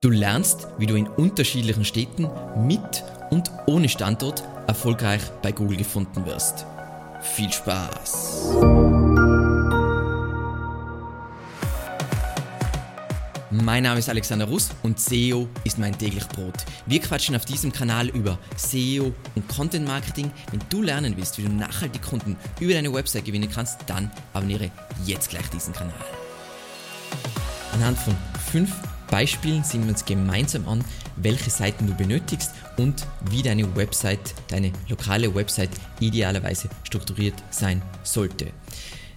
Du lernst, wie du in unterschiedlichen Städten mit und ohne Standort erfolgreich bei Google gefunden wirst. Viel Spaß! Mein Name ist Alexander Russ und SEO ist mein täglich Brot. Wir quatschen auf diesem Kanal über SEO und Content Marketing. Wenn du lernen willst, wie du nachhaltig Kunden über deine Website gewinnen kannst, dann abonniere jetzt gleich diesen Kanal. Anhand von fünf Beispielen sehen wir uns gemeinsam an, welche Seiten du benötigst und wie deine Website, deine lokale Website idealerweise strukturiert sein sollte.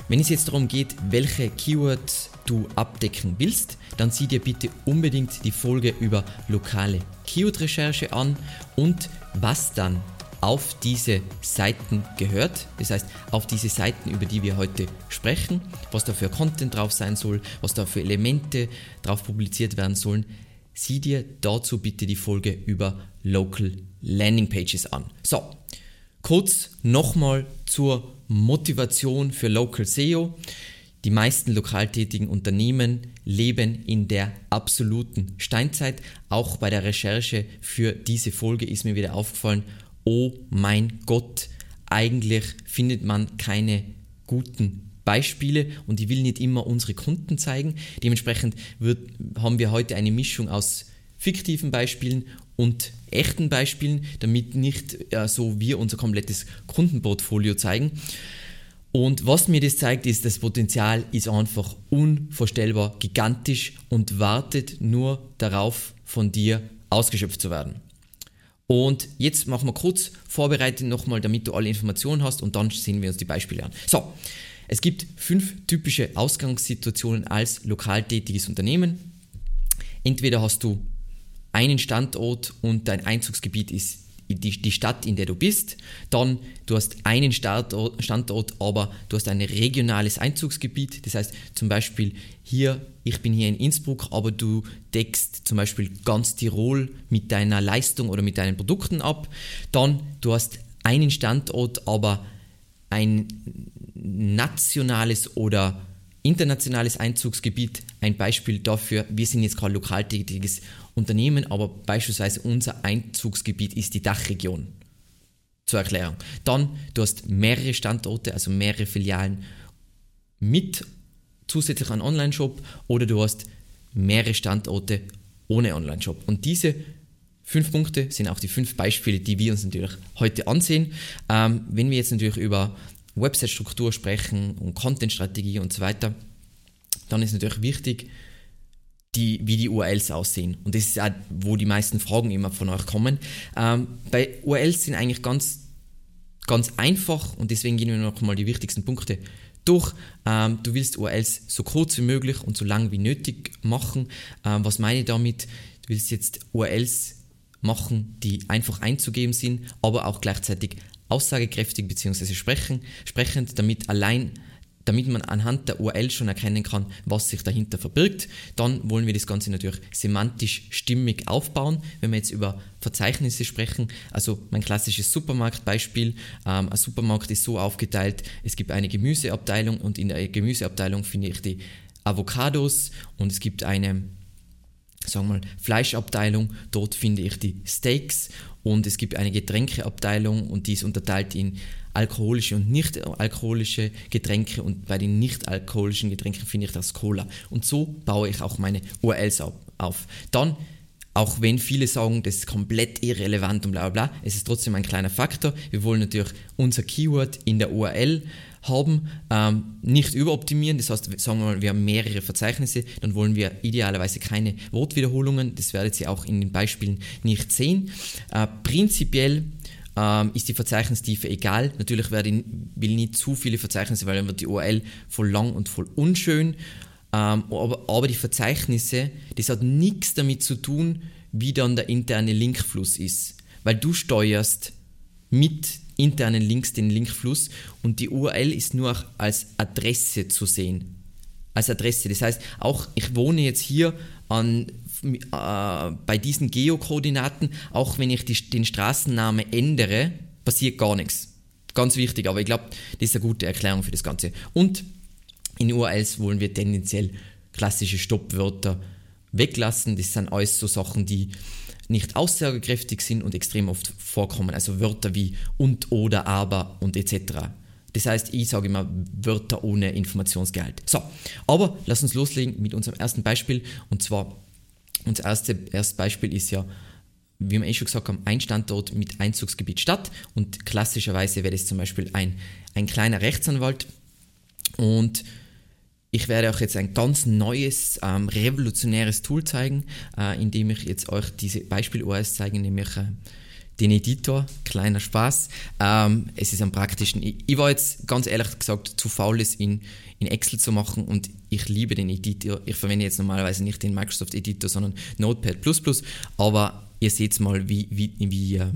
Wenn es jetzt darum geht, welche Keywords du abdecken willst, dann sieh dir bitte unbedingt die Folge über lokale Keyword-Recherche an und was dann auf diese Seiten gehört. Das heißt, auf diese Seiten, über die wir heute sprechen, was da für Content drauf sein soll, was da für Elemente drauf publiziert werden sollen. Sieh dir dazu bitte die Folge über Local Landing Pages an. So, kurz nochmal zur Motivation für Local SEO. Die meisten lokal tätigen Unternehmen leben in der absoluten Steinzeit. Auch bei der Recherche für diese Folge ist mir wieder aufgefallen, oh mein Gott, eigentlich findet man keine guten Beispiele und ich will nicht immer unsere Kunden zeigen. Dementsprechend wird, haben wir heute eine Mischung aus fiktiven Beispielen und echten Beispielen, damit nicht äh, so wir unser komplettes Kundenportfolio zeigen. Und was mir das zeigt, ist, das Potenzial ist einfach unvorstellbar gigantisch und wartet nur darauf, von dir ausgeschöpft zu werden. Und jetzt machen wir kurz vorbereitet nochmal, damit du alle Informationen hast und dann sehen wir uns die Beispiele an. So, es gibt fünf typische Ausgangssituationen als lokal tätiges Unternehmen. Entweder hast du einen Standort und dein Einzugsgebiet ist die, die Stadt, in der du bist. Dann, du hast einen Standort, Standort, aber du hast ein regionales Einzugsgebiet. Das heißt, zum Beispiel hier, ich bin hier in Innsbruck, aber du deckst zum Beispiel ganz Tirol mit deiner Leistung oder mit deinen Produkten ab. Dann, du hast einen Standort, aber ein nationales oder internationales Einzugsgebiet. Ein Beispiel dafür, wir sind jetzt gerade lokal tätiges Unternehmen, aber beispielsweise unser Einzugsgebiet ist die Dachregion. Zur Erklärung. Dann, du hast mehrere Standorte, also mehrere Filialen mit zusätzlich einem Online-Shop oder du hast mehrere Standorte ohne Online-Shop. Und diese fünf Punkte sind auch die fünf Beispiele, die wir uns natürlich heute ansehen. Ähm, wenn wir jetzt natürlich über Website-Struktur sprechen und Content-Strategie und so weiter, dann ist natürlich wichtig, die, wie die URLs aussehen. Und das ist auch, wo die meisten Fragen immer von euch kommen. Ähm, bei URLs sind eigentlich ganz, ganz einfach und deswegen gehen wir nochmal die wichtigsten Punkte durch. Ähm, du willst URLs so kurz wie möglich und so lang wie nötig machen. Ähm, was meine ich damit? Du willst jetzt URLs machen, die einfach einzugeben sind, aber auch gleichzeitig aussagekräftig bzw. sprechend, damit allein damit man anhand der URL schon erkennen kann, was sich dahinter verbirgt. Dann wollen wir das Ganze natürlich semantisch stimmig aufbauen. Wenn wir jetzt über Verzeichnisse sprechen, also mein klassisches Supermarktbeispiel, ähm, ein Supermarkt ist so aufgeteilt, es gibt eine Gemüseabteilung und in der Gemüseabteilung finde ich die Avocados und es gibt eine sagen wir mal, Fleischabteilung, dort finde ich die Steaks und es gibt eine Getränkeabteilung und die ist unterteilt in alkoholische und nicht alkoholische Getränke und bei den nicht alkoholischen Getränken finde ich das Cola. Und so baue ich auch meine URLs auf. Dann auch wenn viele sagen, das ist komplett irrelevant und bla bla bla, es ist trotzdem ein kleiner Faktor. Wir wollen natürlich unser Keyword in der URL haben, ähm, nicht überoptimieren. Das heißt, sagen wir mal, wir haben mehrere Verzeichnisse, dann wollen wir idealerweise keine Wortwiederholungen. Das werdet ihr auch in den Beispielen nicht sehen. Äh, prinzipiell ähm, ist die Verzeichnistiefe egal. Natürlich werde ich, will nicht zu viele Verzeichnisse, weil dann wird die URL voll lang und voll unschön. Ähm, aber, aber die Verzeichnisse, das hat nichts damit zu tun, wie dann der interne Linkfluss ist. Weil du steuerst mit internen Links den Linkfluss und die URL ist nur als Adresse zu sehen. Als Adresse. Das heißt, auch ich wohne jetzt hier an, äh, bei diesen Geokoordinaten, auch wenn ich die, den Straßennamen ändere, passiert gar nichts. Ganz wichtig, aber ich glaube, das ist eine gute Erklärung für das Ganze. Und in URLs wollen wir tendenziell klassische Stoppwörter weglassen. Das sind alles so Sachen, die nicht aussagekräftig sind und extrem oft vorkommen. Also Wörter wie und, oder, aber und etc. Das heißt, ich sage immer Wörter ohne Informationsgehalt. So, aber lass uns loslegen mit unserem ersten Beispiel. Und zwar, unser erste, erstes Beispiel ist ja, wie wir eh schon gesagt haben, ein Standort mit Einzugsgebiet Stadt. Und klassischerweise wäre das zum Beispiel ein, ein kleiner Rechtsanwalt. Und ich werde euch jetzt ein ganz neues, ähm, revolutionäres Tool zeigen, äh, indem ich jetzt euch diese Beispiel-OS zeige, nämlich äh, den Editor. Kleiner Spaß. Ähm, es ist am praktischen. Ich, ich, war jetzt ganz ehrlich gesagt zu faul, es in, in Excel zu machen und ich liebe den Editor. Ich verwende jetzt normalerweise nicht den Microsoft Editor, sondern Notepad++, aber ihr seht mal, wie, wie, wie äh,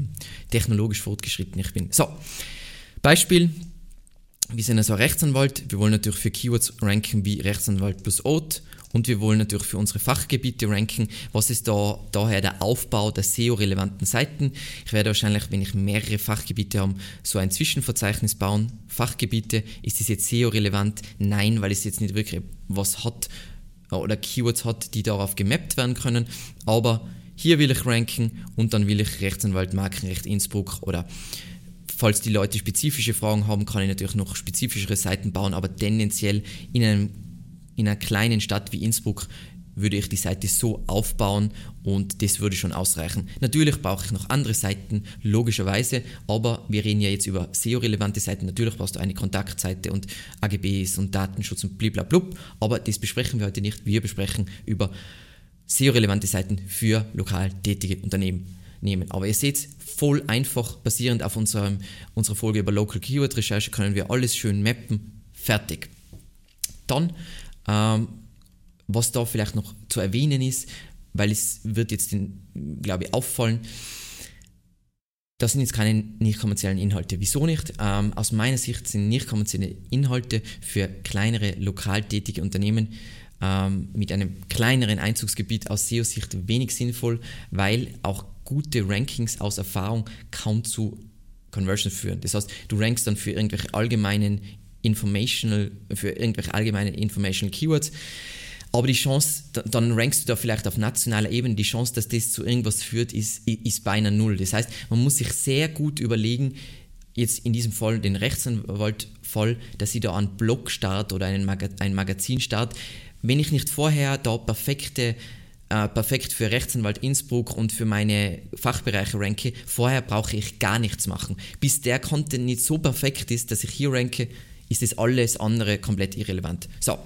technologisch fortgeschritten ich bin. So, Beispiel, wir sind also Rechtsanwalt, wir wollen natürlich für Keywords ranken wie Rechtsanwalt plus Oath und wir wollen natürlich für unsere Fachgebiete ranken. Was ist da daher der Aufbau der SEO-relevanten Seiten? Ich werde wahrscheinlich, wenn ich mehrere Fachgebiete habe, so ein Zwischenverzeichnis bauen. Fachgebiete, ist das jetzt SEO-relevant? Nein, weil es jetzt nicht wirklich was hat oder Keywords hat, die darauf gemappt werden können. Aber hier will ich ranken und dann will ich Rechtsanwalt Markenrecht Innsbruck oder Falls die Leute spezifische Fragen haben, kann ich natürlich noch spezifischere Seiten bauen, aber tendenziell in, einem, in einer kleinen Stadt wie Innsbruck würde ich die Seite so aufbauen und das würde schon ausreichen. Natürlich brauche ich noch andere Seiten, logischerweise, aber wir reden ja jetzt über SEO-relevante Seiten. Natürlich brauchst du eine Kontaktseite und AGBs und Datenschutz und bliblablub, aber das besprechen wir heute nicht. Wir besprechen über SEO-relevante Seiten für lokal tätige Unternehmen nehmen. Aber ihr seht, voll einfach, basierend auf unserem, unserer Folge über Local Keyword Recherche, können wir alles schön mappen. Fertig. Dann, ähm, was da vielleicht noch zu erwähnen ist, weil es wird jetzt, glaube ich, auffallen, das sind jetzt keine nicht kommerziellen Inhalte. Wieso nicht? Ähm, aus meiner Sicht sind nicht kommerzielle Inhalte für kleinere, lokal tätige Unternehmen ähm, mit einem kleineren Einzugsgebiet aus SEO-Sicht wenig sinnvoll, weil auch gute Rankings aus Erfahrung kaum zu Conversions führen. Das heißt, du rankst dann für irgendwelche allgemeinen informational, für irgendwelche allgemeinen informational Keywords. Aber die Chance, dann rankst du da vielleicht auf nationaler Ebene, die Chance, dass das zu irgendwas führt, ist, ist beinahe null. Das heißt, man muss sich sehr gut überlegen, jetzt in diesem Fall den Rechtsanwalt-Fall, dass sie da einen Blog start oder einen Mag ein Magazin start. Wenn ich nicht vorher da perfekte äh, perfekt für Rechtsanwalt Innsbruck und für meine Fachbereiche ranke. Vorher brauche ich gar nichts machen. Bis der Content nicht so perfekt ist, dass ich hier ranke, ist das alles andere komplett irrelevant. So,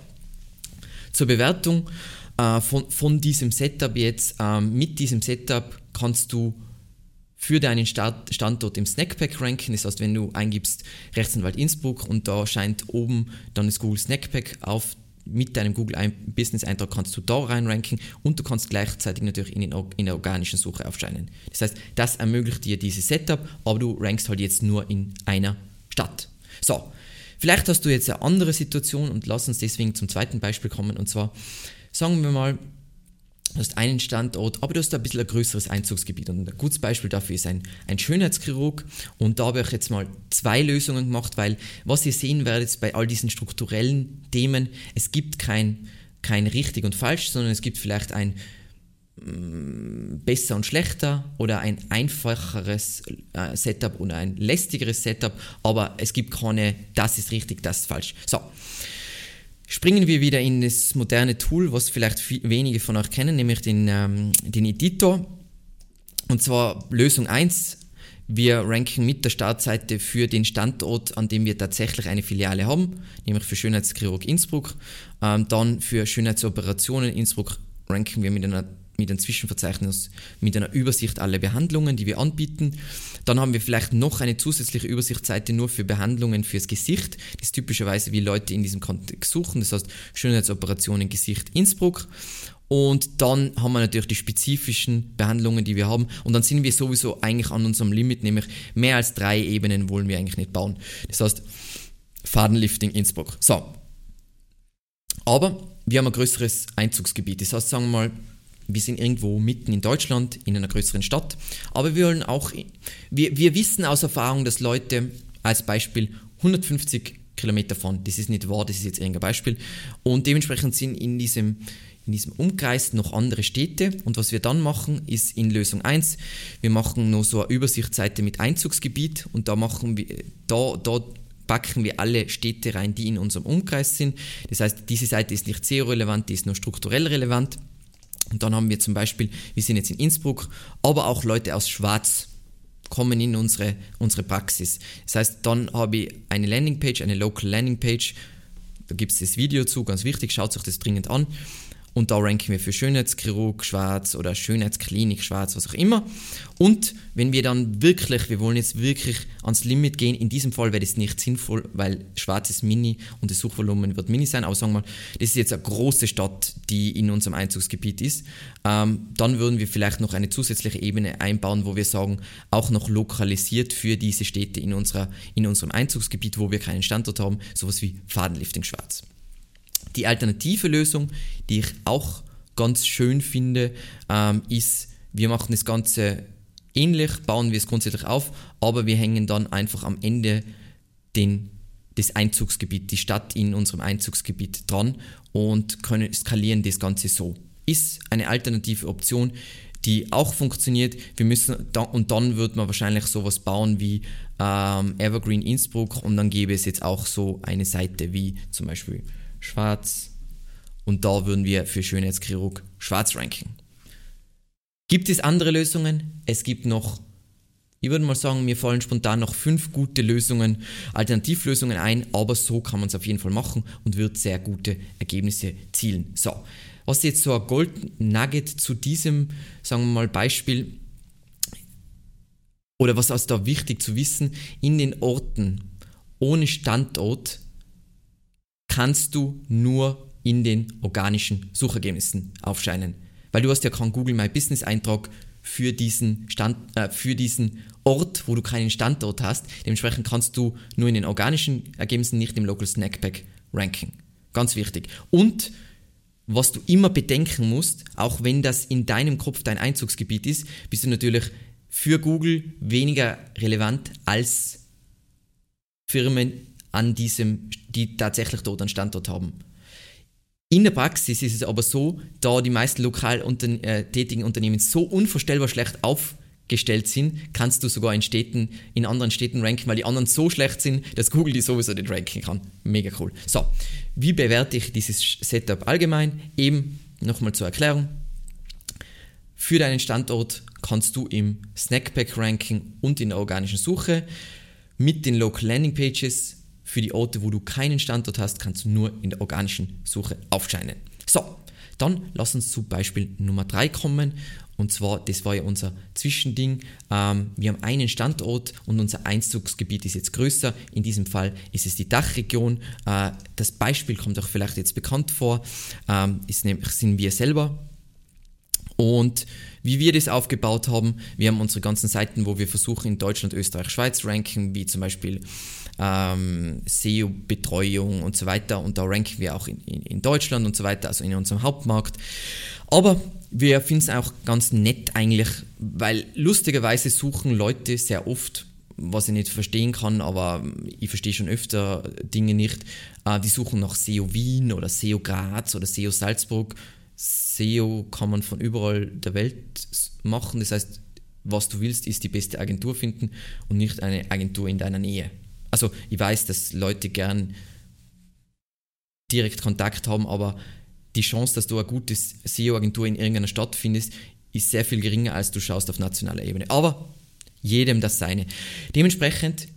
zur Bewertung äh, von, von diesem Setup jetzt. Ähm, mit diesem Setup kannst du für deinen Start, Standort im Snackpack ranken. Das heißt, wenn du eingibst Rechtsanwalt Innsbruck und da scheint oben dann das Google Snackpack auf mit deinem Google Business Eintrag kannst du da rein ranken und du kannst gleichzeitig natürlich in, den, in der organischen Suche aufscheinen. Das heißt, das ermöglicht dir dieses Setup, aber du rankst halt jetzt nur in einer Stadt. So, vielleicht hast du jetzt eine andere Situation und lass uns deswegen zum zweiten Beispiel kommen und zwar sagen wir mal, Du hast einen Standort, aber du hast ein bisschen ein größeres Einzugsgebiet. Und ein gutes Beispiel dafür ist ein, ein Schönheitschirurg. Und da habe ich jetzt mal zwei Lösungen gemacht, weil was ihr sehen werdet bei all diesen strukturellen Themen, es gibt kein, kein richtig und falsch, sondern es gibt vielleicht ein mm, besser und schlechter oder ein einfacheres äh, Setup oder ein lästigeres Setup, aber es gibt keine, das ist richtig, das ist falsch. So, springen wir wieder in das moderne Tool, was vielleicht viel, wenige von euch kennen, nämlich den, ähm, den Editor. Und zwar Lösung 1. Wir ranken mit der Startseite für den Standort, an dem wir tatsächlich eine Filiale haben, nämlich für Schönheitschirurg Innsbruck. Ähm, dann für Schönheitsoperationen Innsbruck ranken wir mit einer mit einem Zwischenverzeichnis, mit einer Übersicht aller Behandlungen, die wir anbieten. Dann haben wir vielleicht noch eine zusätzliche Übersichtsseite nur für Behandlungen fürs Gesicht. Das ist typischerweise, wie Leute in diesem Kontext suchen. Das heißt Schönheitsoperationen Gesicht Innsbruck. Und dann haben wir natürlich die spezifischen Behandlungen, die wir haben. Und dann sind wir sowieso eigentlich an unserem Limit, nämlich mehr als drei Ebenen wollen wir eigentlich nicht bauen. Das heißt, Fadenlifting Innsbruck. So. Aber wir haben ein größeres Einzugsgebiet. Das heißt, sagen wir mal, wir sind irgendwo mitten in Deutschland, in einer größeren Stadt, aber wir wollen auch, wir, wir wissen aus Erfahrung, dass Leute als Beispiel 150 Kilometer fahren. Das ist nicht wahr, das ist jetzt irgendein Beispiel. Und dementsprechend sind in diesem, in diesem Umkreis noch andere Städte und was wir dann machen, ist in Lösung 1, wir machen noch so eine Übersichtsseite mit Einzugsgebiet und da machen wir, da, da packen wir alle Städte rein, die in unserem Umkreis sind. Das heißt, diese Seite ist nicht SEO-relevant, die ist nur strukturell relevant. Und dann haben wir zum Beispiel, wir sind jetzt in Innsbruck, aber auch Leute aus Schwarz kommen in unsere, unsere Praxis. Das heißt, dann habe ich eine Landingpage, eine Local Landingpage, da gibt es das Video zu, ganz wichtig, schaut euch das dringend an. Und da ranken wir für Schönheitschirurg schwarz oder Schönheitsklinik schwarz, was auch immer. Und wenn wir dann wirklich, wir wollen jetzt wirklich ans Limit gehen, in diesem Fall wäre das nicht sinnvoll, weil schwarz ist mini und das Suchvolumen wird mini sein, aber sagen wir mal, das ist jetzt eine große Stadt, die in unserem Einzugsgebiet ist, ähm, dann würden wir vielleicht noch eine zusätzliche Ebene einbauen, wo wir sagen, auch noch lokalisiert für diese Städte in, unserer, in unserem Einzugsgebiet, wo wir keinen Standort haben, sowas wie Fadenlifting schwarz. Die alternative Lösung, die ich auch ganz schön finde, ähm, ist, wir machen das Ganze ähnlich, bauen wir es grundsätzlich auf, aber wir hängen dann einfach am Ende den, das Einzugsgebiet, die Stadt in unserem Einzugsgebiet dran und können skalieren das Ganze so. Ist eine alternative Option, die auch funktioniert. Wir müssen da, und dann wird man wahrscheinlich sowas bauen wie ähm, Evergreen Innsbruck und dann gäbe es jetzt auch so eine Seite wie zum Beispiel schwarz und da würden wir für Schönheitschirurg schwarz ranken. Gibt es andere Lösungen? Es gibt noch, ich würde mal sagen, mir fallen spontan noch fünf gute Lösungen, Alternativlösungen ein, aber so kann man es auf jeden Fall machen und wird sehr gute Ergebnisse zielen. So, was jetzt so ein Gold Nugget zu diesem, sagen wir mal, Beispiel? Oder was ist da wichtig zu wissen? In den Orten ohne Standort kannst du nur in den organischen Suchergebnissen aufscheinen. Weil du hast ja keinen Google My Business Eintrag für diesen, Stand, äh, für diesen Ort, wo du keinen Standort hast. Dementsprechend kannst du nur in den organischen Ergebnissen, nicht im Local Snack Pack ranken. Ganz wichtig. Und was du immer bedenken musst, auch wenn das in deinem Kopf dein Einzugsgebiet ist, bist du natürlich für Google weniger relevant als Firmen an diesem, die tatsächlich dort einen Standort haben. In der Praxis ist es aber so, da die meisten lokal unter, äh, tätigen Unternehmen so unvorstellbar schlecht aufgestellt sind, kannst du sogar in Städten, in anderen Städten ranken, weil die anderen so schlecht sind, dass Google die sowieso nicht ranken kann. Mega cool. So, wie bewerte ich dieses Setup allgemein? Eben nochmal zur Erklärung. Für deinen Standort kannst du im Snackpack-Ranking und in der organischen Suche mit den Local Landing Pages für die Orte, wo du keinen Standort hast, kannst du nur in der organischen Suche aufscheinen. So, dann lass uns zu Beispiel Nummer 3 kommen. Und zwar, das war ja unser Zwischending. Ähm, wir haben einen Standort und unser Einzugsgebiet ist jetzt größer. In diesem Fall ist es die Dachregion. Äh, das Beispiel kommt auch vielleicht jetzt bekannt vor. Ähm, ist nämlich, sind wir selber. Und wie wir das aufgebaut haben, wir haben unsere ganzen Seiten, wo wir versuchen in Deutschland, Österreich, Schweiz ranken, wie zum Beispiel ähm, SEO-Betreuung und so weiter. Und da ranken wir auch in, in, in Deutschland und so weiter, also in unserem Hauptmarkt. Aber wir finden es auch ganz nett eigentlich, weil lustigerweise suchen Leute sehr oft, was ich nicht verstehen kann, aber ich verstehe schon öfter Dinge nicht, äh, die suchen nach SEO Wien oder SEO Graz oder SEO Salzburg. SEO kann man von überall der Welt machen, das heißt, was du willst, ist die beste Agentur finden und nicht eine Agentur in deiner Nähe. Also ich weiß, dass Leute gern direkt Kontakt haben, aber die Chance, dass du eine gute SEO-Agentur in irgendeiner Stadt findest, ist sehr viel geringer, als du schaust auf nationaler Ebene. Aber jedem das seine. Dementsprechend,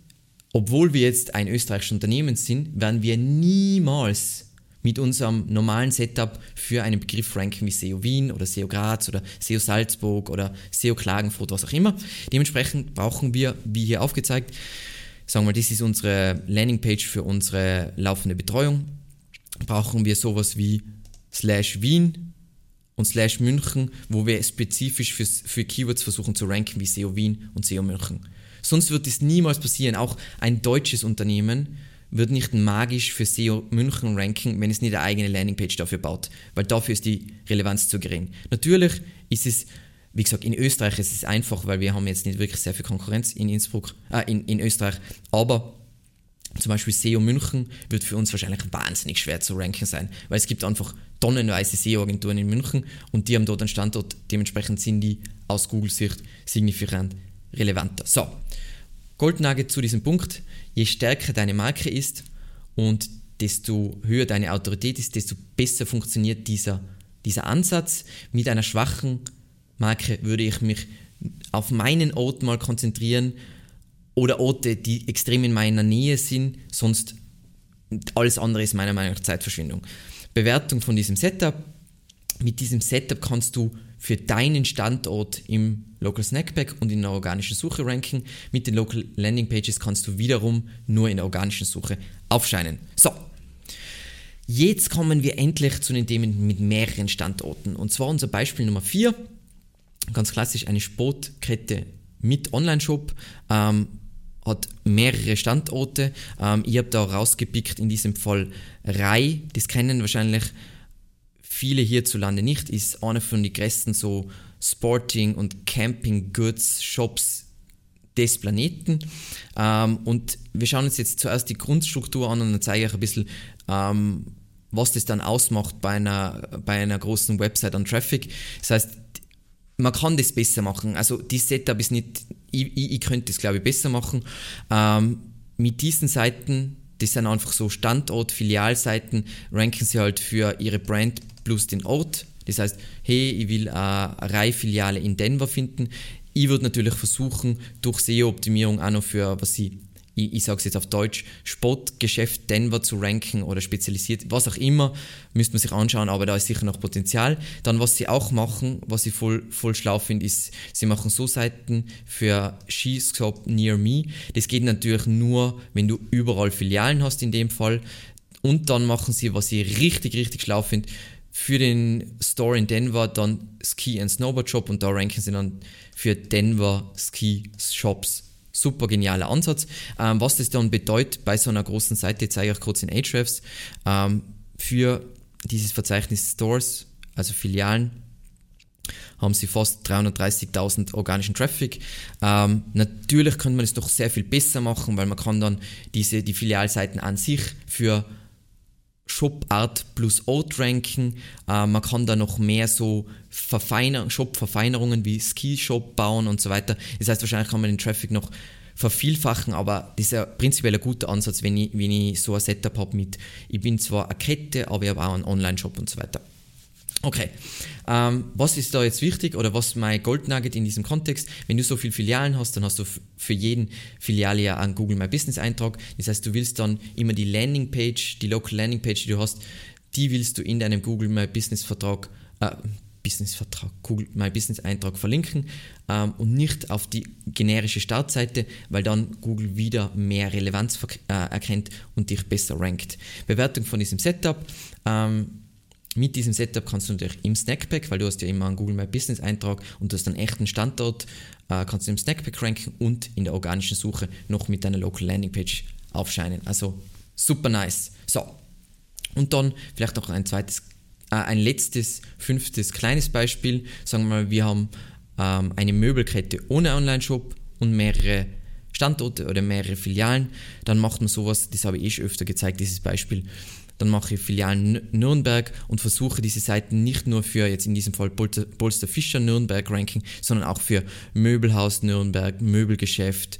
obwohl wir jetzt ein österreichisches Unternehmen sind, werden wir niemals mit unserem normalen Setup für einen Begriff ranken wie SEO Wien oder SEO Graz oder SEO Salzburg oder SEO Klagenfurt, was auch immer. Dementsprechend brauchen wir, wie hier aufgezeigt, sagen wir, das ist unsere Landingpage für unsere laufende Betreuung, brauchen wir sowas wie slash Wien und slash München, wo wir spezifisch für, für Keywords versuchen zu ranken wie SEO Wien und SEO München. Sonst wird es niemals passieren. Auch ein deutsches Unternehmen wird nicht magisch für SEO München ranken, wenn es nicht eine eigene Landingpage dafür baut, weil dafür ist die Relevanz zu gering. Natürlich ist es wie gesagt, in Österreich ist es einfach, weil wir haben jetzt nicht wirklich sehr viel Konkurrenz in Innsbruck, äh, in, in Österreich. Aber zum Beispiel SEO München wird für uns wahrscheinlich wahnsinnig schwer zu ranken sein, weil es gibt einfach tonnenweise SEO-Agenturen in München und die haben dort einen Standort, dementsprechend sind die aus Google-Sicht signifikant relevanter. So, Goldnagel zu diesem Punkt, je stärker deine Marke ist und desto höher deine Autorität ist, desto besser funktioniert dieser, dieser Ansatz. Mit einer schwachen Marke würde ich mich auf meinen Ort mal konzentrieren oder Orte, die extrem in meiner Nähe sind, sonst alles andere ist meiner Meinung nach Zeitverschwendung. Bewertung von diesem Setup. Mit diesem Setup kannst du für deinen Standort im Local Snackpack und in der organischen Suche ranken. Mit den Local Landing Pages kannst du wiederum nur in der organischen Suche aufscheinen. So, jetzt kommen wir endlich zu den Themen mit mehreren Standorten. Und zwar unser Beispiel Nummer 4, ganz klassisch eine Sportkette mit Online-Shop. Ähm, hat mehrere Standorte. Ähm, ich habe da rausgepickt in diesem Fall Rai, das kennen wahrscheinlich viele hierzulande nicht, ist einer von den größten so Sporting- und Camping-Goods-Shops des Planeten. Ähm, und wir schauen uns jetzt zuerst die Grundstruktur an und dann zeige ich euch ein bisschen, ähm, was das dann ausmacht bei einer, bei einer großen Website an Traffic. Das heißt, man kann das besser machen. Also die Setup ist nicht, ich, ich, ich könnte das glaube ich besser machen. Ähm, mit diesen Seiten, das sind einfach so Standort-Filialseiten, ranken sie halt für ihre Brand plus den Ort. Das heißt, hey, ich will eine Reihfiliale in Denver finden. Ich würde natürlich versuchen, durch SEO-Optimierung auch noch für, was sie ich, ich sage es jetzt auf Deutsch, Sportgeschäft Denver zu ranken oder spezialisiert, was auch immer, müsste man sich anschauen, aber da ist sicher noch Potenzial. Dann, was sie auch machen, was ich voll, voll schlau finde, ist, sie machen so Seiten für Skiscope Near Me. Das geht natürlich nur, wenn du überall Filialen hast in dem Fall. Und dann machen sie, was ich richtig, richtig schlau finde, für den Store in Denver dann Ski and Snowboard Shop und da ranken sie dann für Denver Ski Shops super genialer Ansatz. Ähm, was das dann bedeutet bei so einer großen Seite, zeige ich euch kurz in Ahrefs. Ähm, für dieses Verzeichnis Stores, also Filialen, haben sie fast 330.000 organischen Traffic. Ähm, natürlich könnte man es doch sehr viel besser machen, weil man kann dann diese, die Filialseiten an sich für Shop-Art plus Out ranken. Äh, man kann da noch mehr so Verfeiner Shop-Verfeinerungen wie Ski-Shop bauen und so weiter. Das heißt, wahrscheinlich kann man den Traffic noch vervielfachen, aber das ist ja prinzipiell ein guter Ansatz, wenn ich, wenn ich so ein Setup habe mit, ich bin zwar eine Kette, aber ich habe auch einen Online-Shop und so weiter. Okay, ähm, was ist da jetzt wichtig oder was mein Goldnugget in diesem Kontext? Wenn du so viele Filialen hast, dann hast du für jeden Filiale ja einen Google My Business Eintrag. Das heißt, du willst dann immer die Landingpage, die Local Landingpage, die du hast, die willst du in deinem Google My Business Vertrag, äh, Business Vertrag, Google My Business Eintrag verlinken ähm, und nicht auf die generische Startseite, weil dann Google wieder mehr Relevanz äh, erkennt und dich besser rankt. Bewertung von diesem Setup. Ähm, mit diesem Setup kannst du natürlich im Snackpack, weil du hast ja immer einen Google My Business Eintrag und du hast einen echten Standort, äh, kannst du im Snackpack ranken und in der organischen Suche noch mit deiner Local Landing Page aufscheinen. Also super nice. So. Und dann vielleicht noch ein zweites, äh, ein letztes, fünftes kleines Beispiel. Sagen wir mal, wir haben ähm, eine Möbelkette ohne Online-Shop und mehrere Standorte oder mehrere Filialen. Dann macht man sowas, das habe ich eh schon öfter gezeigt, dieses Beispiel dann mache ich Filialen Nürnberg und versuche diese Seiten nicht nur für jetzt in diesem Fall Polster Fischer Nürnberg Ranking, sondern auch für Möbelhaus Nürnberg, Möbelgeschäft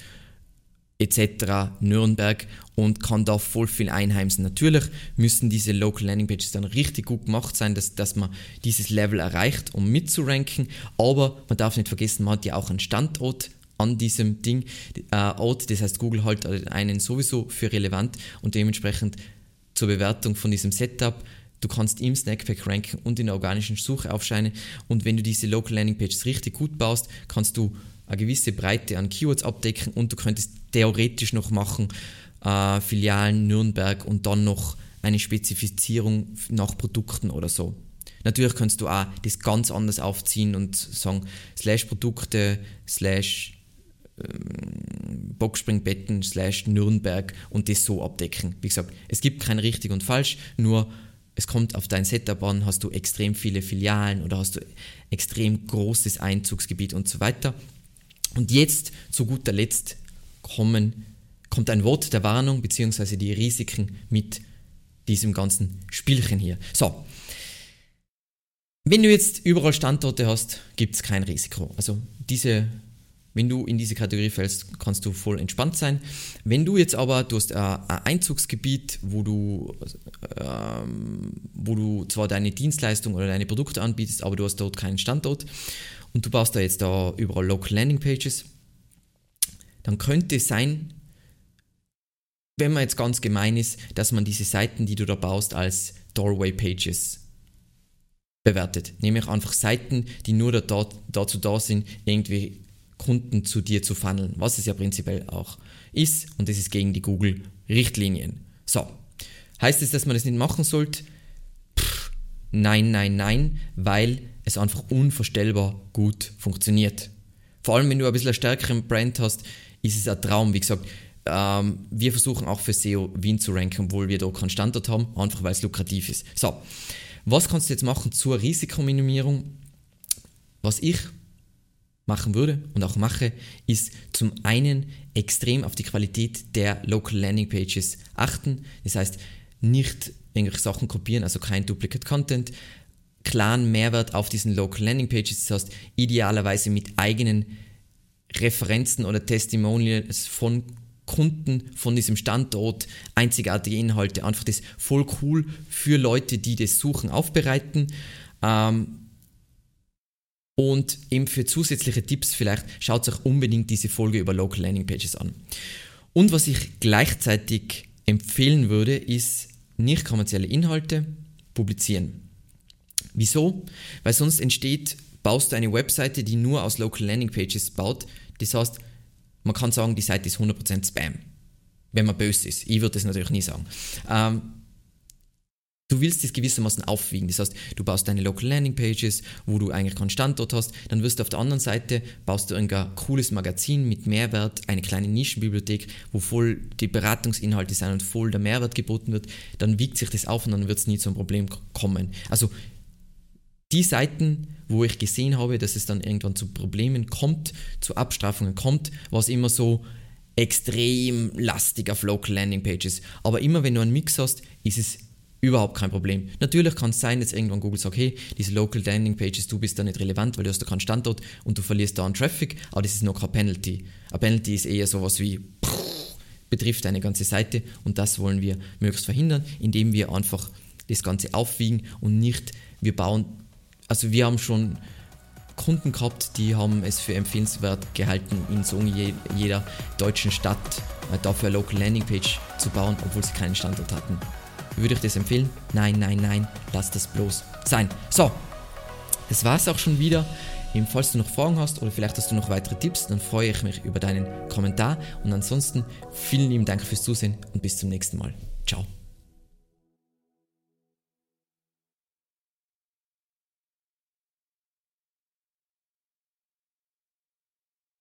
etc. Nürnberg und kann da voll viel einheimsen. Natürlich müssen diese Local Landing Pages dann richtig gut gemacht sein, dass, dass man dieses Level erreicht, um mitzuranken, aber man darf nicht vergessen, man hat ja auch einen Standort an diesem Ding, äh, Ort, das heißt Google hält einen sowieso für relevant und dementsprechend zur Bewertung von diesem Setup. Du kannst im Snackpack ranken und in der organischen Suche aufscheinen. Und wenn du diese Local Landing Pages richtig gut baust, kannst du eine gewisse Breite an Keywords abdecken und du könntest theoretisch noch machen, äh, Filialen Nürnberg und dann noch eine Spezifizierung nach Produkten oder so. Natürlich kannst du auch das ganz anders aufziehen und sagen, slash Produkte, slash Boxspringbetten slash Nürnberg und das so abdecken. Wie gesagt, es gibt kein richtig und falsch, nur es kommt auf dein Setup an, hast du extrem viele Filialen oder hast du extrem großes Einzugsgebiet und so weiter. Und jetzt zu guter Letzt kommen kommt ein Wort der Warnung bzw. die Risiken mit diesem ganzen Spielchen hier. So. Wenn du jetzt überall Standorte hast, gibt es kein Risiko. Also diese, wenn du in diese Kategorie fällst, kannst du voll entspannt sein. Wenn du jetzt aber, du hast ein Einzugsgebiet, wo du, ähm, wo du zwar deine Dienstleistung oder deine Produkte anbietest, aber du hast dort keinen Standort und du baust da jetzt da überall Local Landing Pages, dann könnte es sein, wenn man jetzt ganz gemein ist, dass man diese Seiten, die du da baust, als Doorway Pages bewertet. Nämlich einfach Seiten, die nur da, dazu da sind, irgendwie Kunden zu dir zu funneln, was es ja prinzipiell auch ist und das ist gegen die Google-Richtlinien. So, heißt es, dass man das nicht machen sollte? Pff, nein, nein, nein, weil es einfach unvorstellbar gut funktioniert. Vor allem, wenn du ein bisschen eine stärkere Brand hast, ist es ein Traum. Wie gesagt, ähm, wir versuchen auch für SEO Wien zu ranken, obwohl wir da keinen Standort haben, einfach weil es lukrativ ist. So, was kannst du jetzt machen zur Risikominimierung? Was ich machen würde und auch mache, ist zum einen extrem auf die Qualität der Local Landing Pages achten. Das heißt, nicht irgendwelche Sachen kopieren, also kein Duplicate Content, klaren Mehrwert auf diesen Local Landing Pages, das heißt idealerweise mit eigenen Referenzen oder Testimonials von Kunden von diesem Standort, einzigartige Inhalte, einfach das voll cool für Leute, die das suchen, aufbereiten. Ähm, und eben für zusätzliche Tipps vielleicht schaut euch unbedingt diese Folge über Local Landing Pages an. Und was ich gleichzeitig empfehlen würde, ist nicht kommerzielle Inhalte publizieren. Wieso? Weil sonst entsteht, baust du eine Webseite, die nur aus Local Landing Pages baut. Das heißt, man kann sagen, die Seite ist 100% Spam. Wenn man böse ist. Ich würde das natürlich nie sagen. Ähm, Du willst das gewissermaßen aufwiegen. Das heißt, du baust deine Local Landing Pages, wo du eigentlich keinen Standort hast. Dann wirst du auf der anderen Seite, baust du ein cooles Magazin mit Mehrwert, eine kleine Nischenbibliothek, wo voll die Beratungsinhalte sind und voll der Mehrwert geboten wird. Dann wiegt sich das auf und dann wird es nie zum Problem kommen. Also die Seiten, wo ich gesehen habe, dass es dann irgendwann zu Problemen kommt, zu Abstrafungen kommt, war es immer so extrem lastig auf Local Landing Pages. Aber immer wenn du einen Mix hast, ist es Überhaupt kein Problem. Natürlich kann es sein, dass irgendwann Google sagt, hey, diese Local Landing Pages, du bist da nicht relevant, weil du hast da keinen Standort und du verlierst da an Traffic, aber das ist noch kein Penalty. Ein Penalty ist eher sowas wie betrifft eine ganze Seite und das wollen wir möglichst verhindern, indem wir einfach das Ganze aufwiegen und nicht, wir bauen, also wir haben schon Kunden gehabt, die haben es für empfehlenswert gehalten, in so jeder deutschen Stadt äh, dafür eine Local Landing Page zu bauen, obwohl sie keinen Standort hatten. Würde ich das empfehlen? Nein, nein, nein, lass das bloß sein. So, das war's auch schon wieder. Falls du noch Fragen hast oder vielleicht hast du noch weitere Tipps, dann freue ich mich über deinen Kommentar. Und ansonsten vielen lieben Dank fürs Zusehen und bis zum nächsten Mal. Ciao.